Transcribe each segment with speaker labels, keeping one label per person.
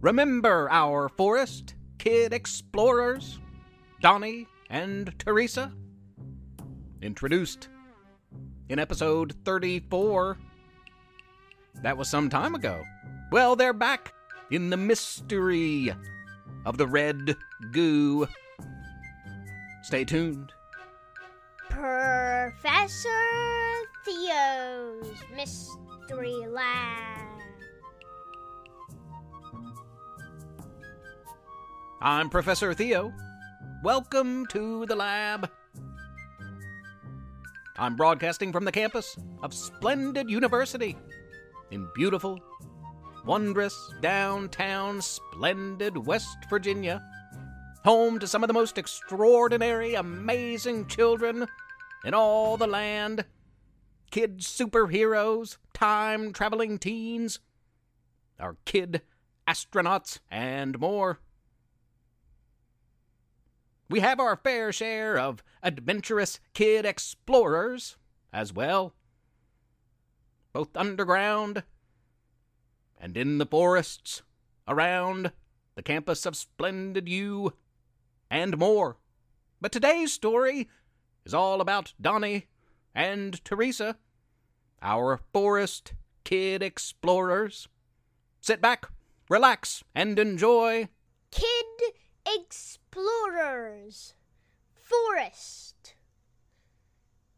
Speaker 1: Remember our forest kid explorers, Donnie and Teresa? Introduced in episode 34. That was some time ago. Well, they're back in the mystery of the red goo. Stay tuned.
Speaker 2: Professor Theo's Mystery Lab.
Speaker 1: I'm Professor Theo. Welcome to the lab. I'm broadcasting from the campus of Splendid University in beautiful, wondrous, downtown, splendid West Virginia, home to some of the most extraordinary, amazing children in all the land kid superheroes, time traveling teens, our kid astronauts, and more. We have our fair share of adventurous kid explorers as well, both underground and in the forests around the campus of Splendid U and more. But today's story is all about Donnie and Teresa, our forest kid explorers. Sit back, relax, and enjoy.
Speaker 2: Kid Explorers. Explorers, forest.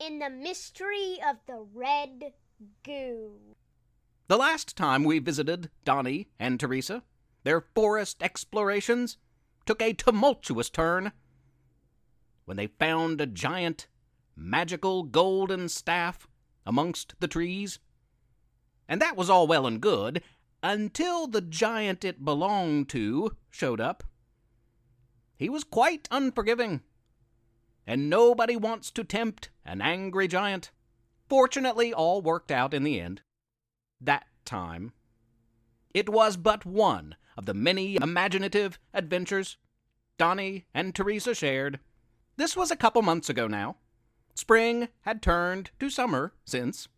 Speaker 2: In the mystery of the red goo.
Speaker 1: The last time we visited Donnie and Teresa, their forest explorations took a tumultuous turn when they found a giant, magical golden staff amongst the trees. And that was all well and good until the giant it belonged to showed up. He was quite unforgiving, and nobody wants to tempt an angry giant. Fortunately, all worked out in the end. That time. It was but one of the many imaginative adventures Donnie and Teresa shared. This was a couple months ago now. Spring had turned to summer since.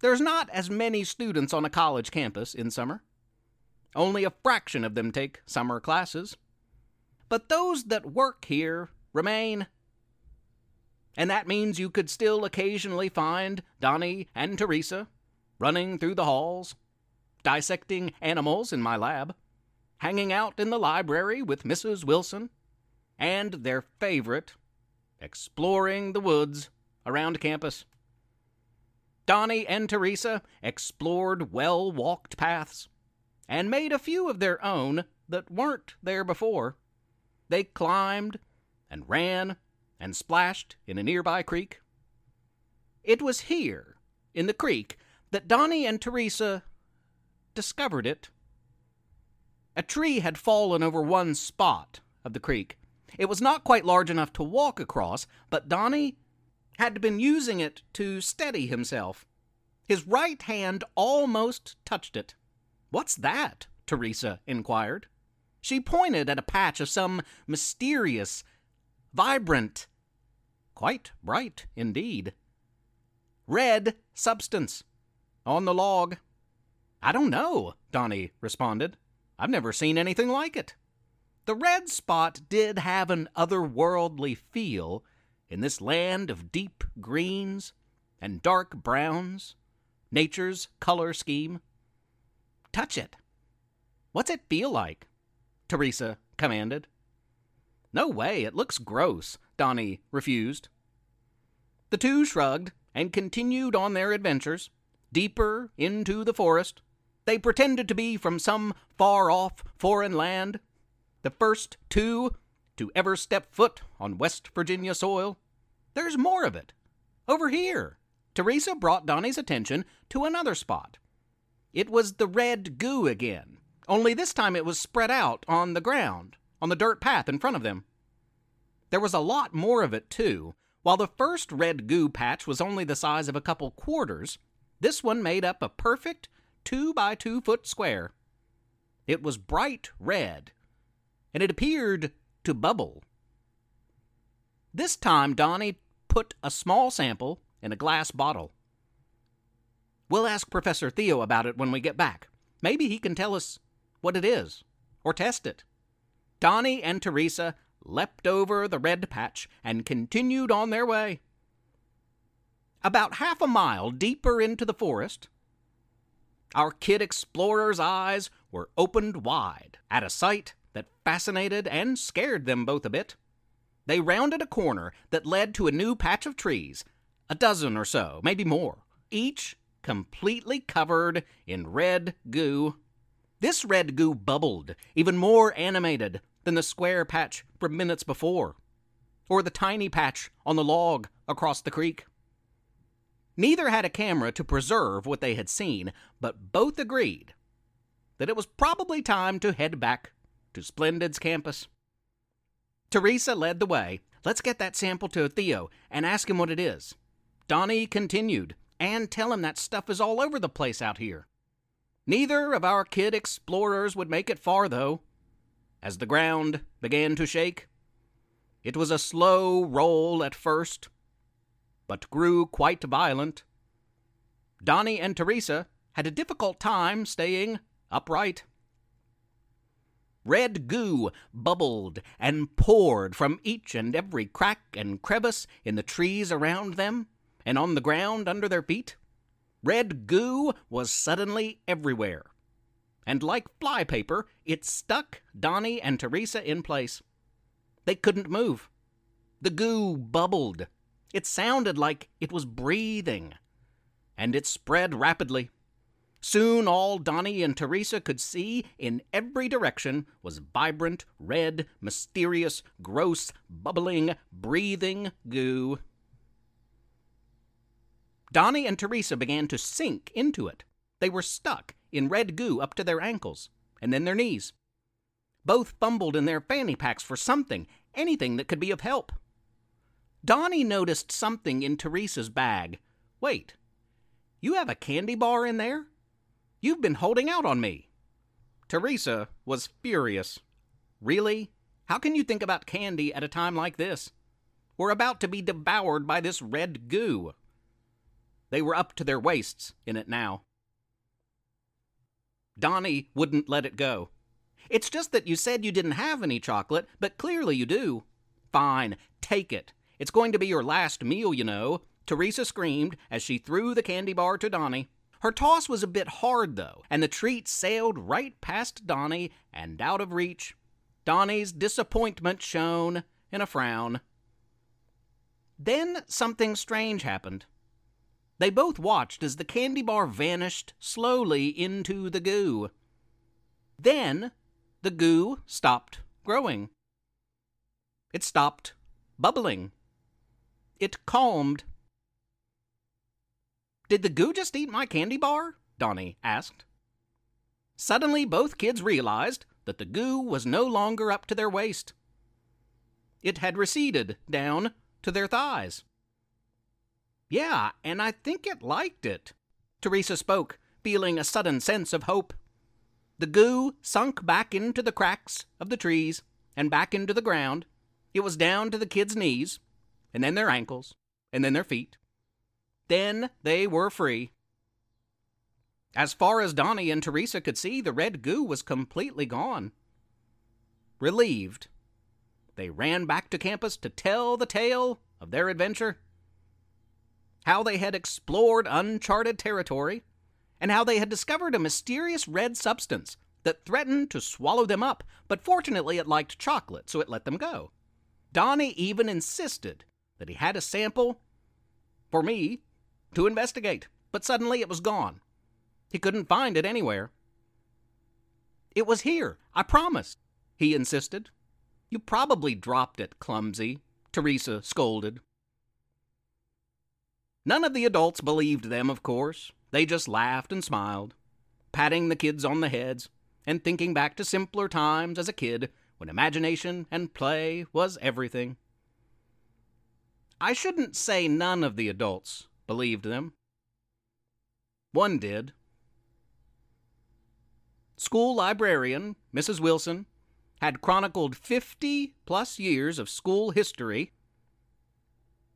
Speaker 1: There's not as many students on a college campus in summer. Only a fraction of them take summer classes. But those that work here remain. And that means you could still occasionally find Donnie and Teresa running through the halls, dissecting animals in my lab, hanging out in the library with Mrs. Wilson, and their favorite, exploring the woods around campus. Donnie and Teresa explored well walked paths and made a few of their own that weren't there before. They climbed and ran and splashed in a nearby creek. It was here, in the creek, that Donnie and Teresa discovered it. A tree had fallen over one spot of the creek. It was not quite large enough to walk across, but Donnie had been using it to steady himself. His right hand almost touched it. What's that? Teresa inquired. She pointed at a patch of some mysterious, vibrant, quite bright indeed, red substance on the log. I don't know, Donnie responded. I've never seen anything like it. The red spot did have an otherworldly feel in this land of deep greens and dark browns, nature's color scheme. Touch it. What's it feel like? Teresa commanded. No way, it looks gross, Donnie refused. The two shrugged and continued on their adventures, deeper into the forest. They pretended to be from some far off foreign land, the first two to ever step foot on West Virginia soil. There's more of it. Over here. Teresa brought Donnie's attention to another spot. It was the red goo again, only this time it was spread out on the ground, on the dirt path in front of them. There was a lot more of it, too. While the first red goo patch was only the size of a couple quarters, this one made up a perfect two by two foot square. It was bright red, and it appeared to bubble. This time, Donnie put a small sample in a glass bottle. We'll ask Professor Theo about it when we get back. Maybe he can tell us what it is or test it. Donnie and Teresa leapt over the red patch and continued on their way. About half a mile deeper into the forest, our kid explorer's eyes were opened wide at a sight that fascinated and scared them both a bit. They rounded a corner that led to a new patch of trees, a dozen or so, maybe more, each completely covered in red goo. This red goo bubbled, even more animated than the square patch from minutes before, or the tiny patch on the log across the creek. Neither had a camera to preserve what they had seen, but both agreed that it was probably time to head back to Splendid's campus. Teresa led the way. Let's get that sample to Theo and ask him what it is. Donnie continued, and tell him that stuff is all over the place out here. Neither of our kid explorers would make it far, though. As the ground began to shake, it was a slow roll at first, but grew quite violent. Donnie and Teresa had a difficult time staying upright. Red goo bubbled and poured from each and every crack and crevice in the trees around them and on the ground under their feet. Red goo was suddenly everywhere, and like flypaper, it stuck Donnie and Teresa in place. They couldn't move. The goo bubbled it sounded like it was breathing, and it spread rapidly. Soon all Donnie and Teresa could see in every direction was vibrant, red, mysterious, gross, bubbling, breathing goo. Donnie and Teresa began to sink into it. They were stuck in red goo up to their ankles, and then their knees. Both fumbled in their fanny packs for something, anything that could be of help. Donnie noticed something in Teresa's bag. Wait, you have a candy bar in there? You've been holding out on me. Teresa was furious. Really? How can you think about candy at a time like this? We're about to be devoured by this red goo. They were up to their waists in it now. Donnie wouldn't let it go. It's just that you said you didn't have any chocolate, but clearly you do. Fine, take it. It's going to be your last meal, you know, Teresa screamed as she threw the candy bar to Donnie. Her toss was a bit hard, though, and the treat sailed right past Donnie and out of reach. Donnie's disappointment shone in a frown. Then something strange happened. They both watched as the candy bar vanished slowly into the goo. Then the goo stopped growing. It stopped bubbling. It calmed. Did the goo just eat my candy bar? Donnie asked. Suddenly, both kids realized that the goo was no longer up to their waist. It had receded down to their thighs. Yeah, and I think it liked it. Teresa spoke, feeling a sudden sense of hope. The goo sunk back into the cracks of the trees and back into the ground. It was down to the kids' knees, and then their ankles, and then their feet. Then they were free. As far as Donnie and Teresa could see, the red goo was completely gone. Relieved, they ran back to campus to tell the tale of their adventure. How they had explored uncharted territory, and how they had discovered a mysterious red substance that threatened to swallow them up, but fortunately it liked chocolate, so it let them go. Donnie even insisted that he had a sample for me to investigate, but suddenly it was gone. He couldn't find it anywhere. It was here, I promise, he insisted. You probably dropped it, clumsy, Teresa scolded. None of the adults believed them, of course. They just laughed and smiled, patting the kids on the heads and thinking back to simpler times as a kid when imagination and play was everything. I shouldn't say none of the adults believed them. One did. School librarian Mrs. Wilson had chronicled 50 plus years of school history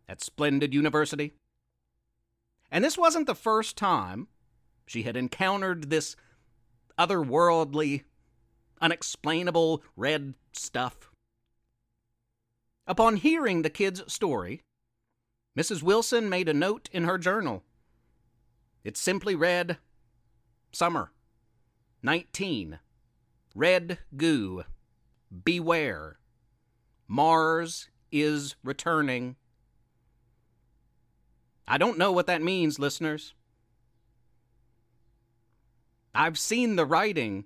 Speaker 1: at Splendid University. And this wasn't the first time she had encountered this otherworldly unexplainable red stuff. Upon hearing the kid's story, Mrs. Wilson made a note in her journal. It simply read Summer 19. Red goo. Beware. Mars is returning. I don't know what that means, listeners. I've seen the writing,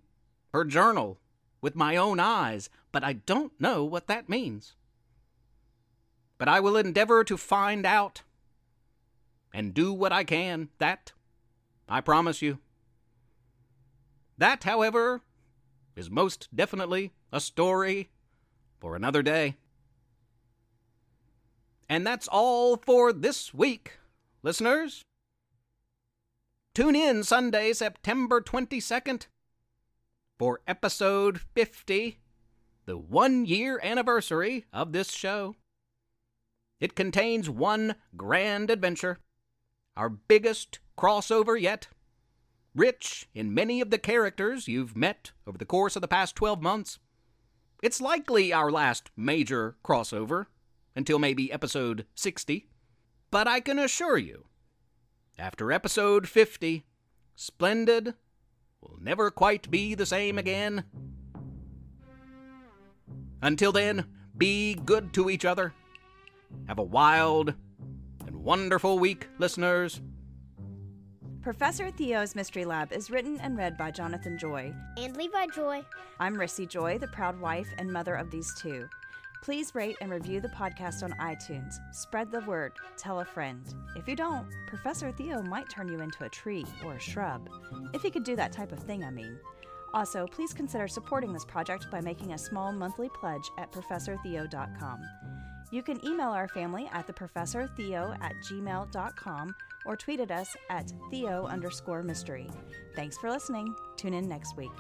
Speaker 1: her journal, with my own eyes, but I don't know what that means. But I will endeavor to find out and do what I can. That I promise you. That, however, is most definitely a story for another day. And that's all for this week, listeners. Tune in Sunday, September 22nd for episode 50, the one year anniversary of this show. It contains one grand adventure, our biggest crossover yet, rich in many of the characters you've met over the course of the past 12 months. It's likely our last major crossover until maybe episode 60, but I can assure you after episode 50, Splendid will never quite be the same again. Until then, be good to each other. Have a wild and wonderful week, listeners.
Speaker 3: Professor Theo's Mystery Lab is written and read by Jonathan Joy.
Speaker 2: And Levi Joy.
Speaker 3: I'm Rissy Joy, the proud wife and mother of these two. Please rate and review the podcast on iTunes. Spread the word. Tell a friend. If you don't, Professor Theo might turn you into a tree or a shrub. If he could do that type of thing, I mean. Also, please consider supporting this project by making a small monthly pledge at ProfessorTheo.com. You can email our family at theprofessortheo at gmail.com or tweet at us at theo underscore mystery. Thanks for listening. Tune in next week.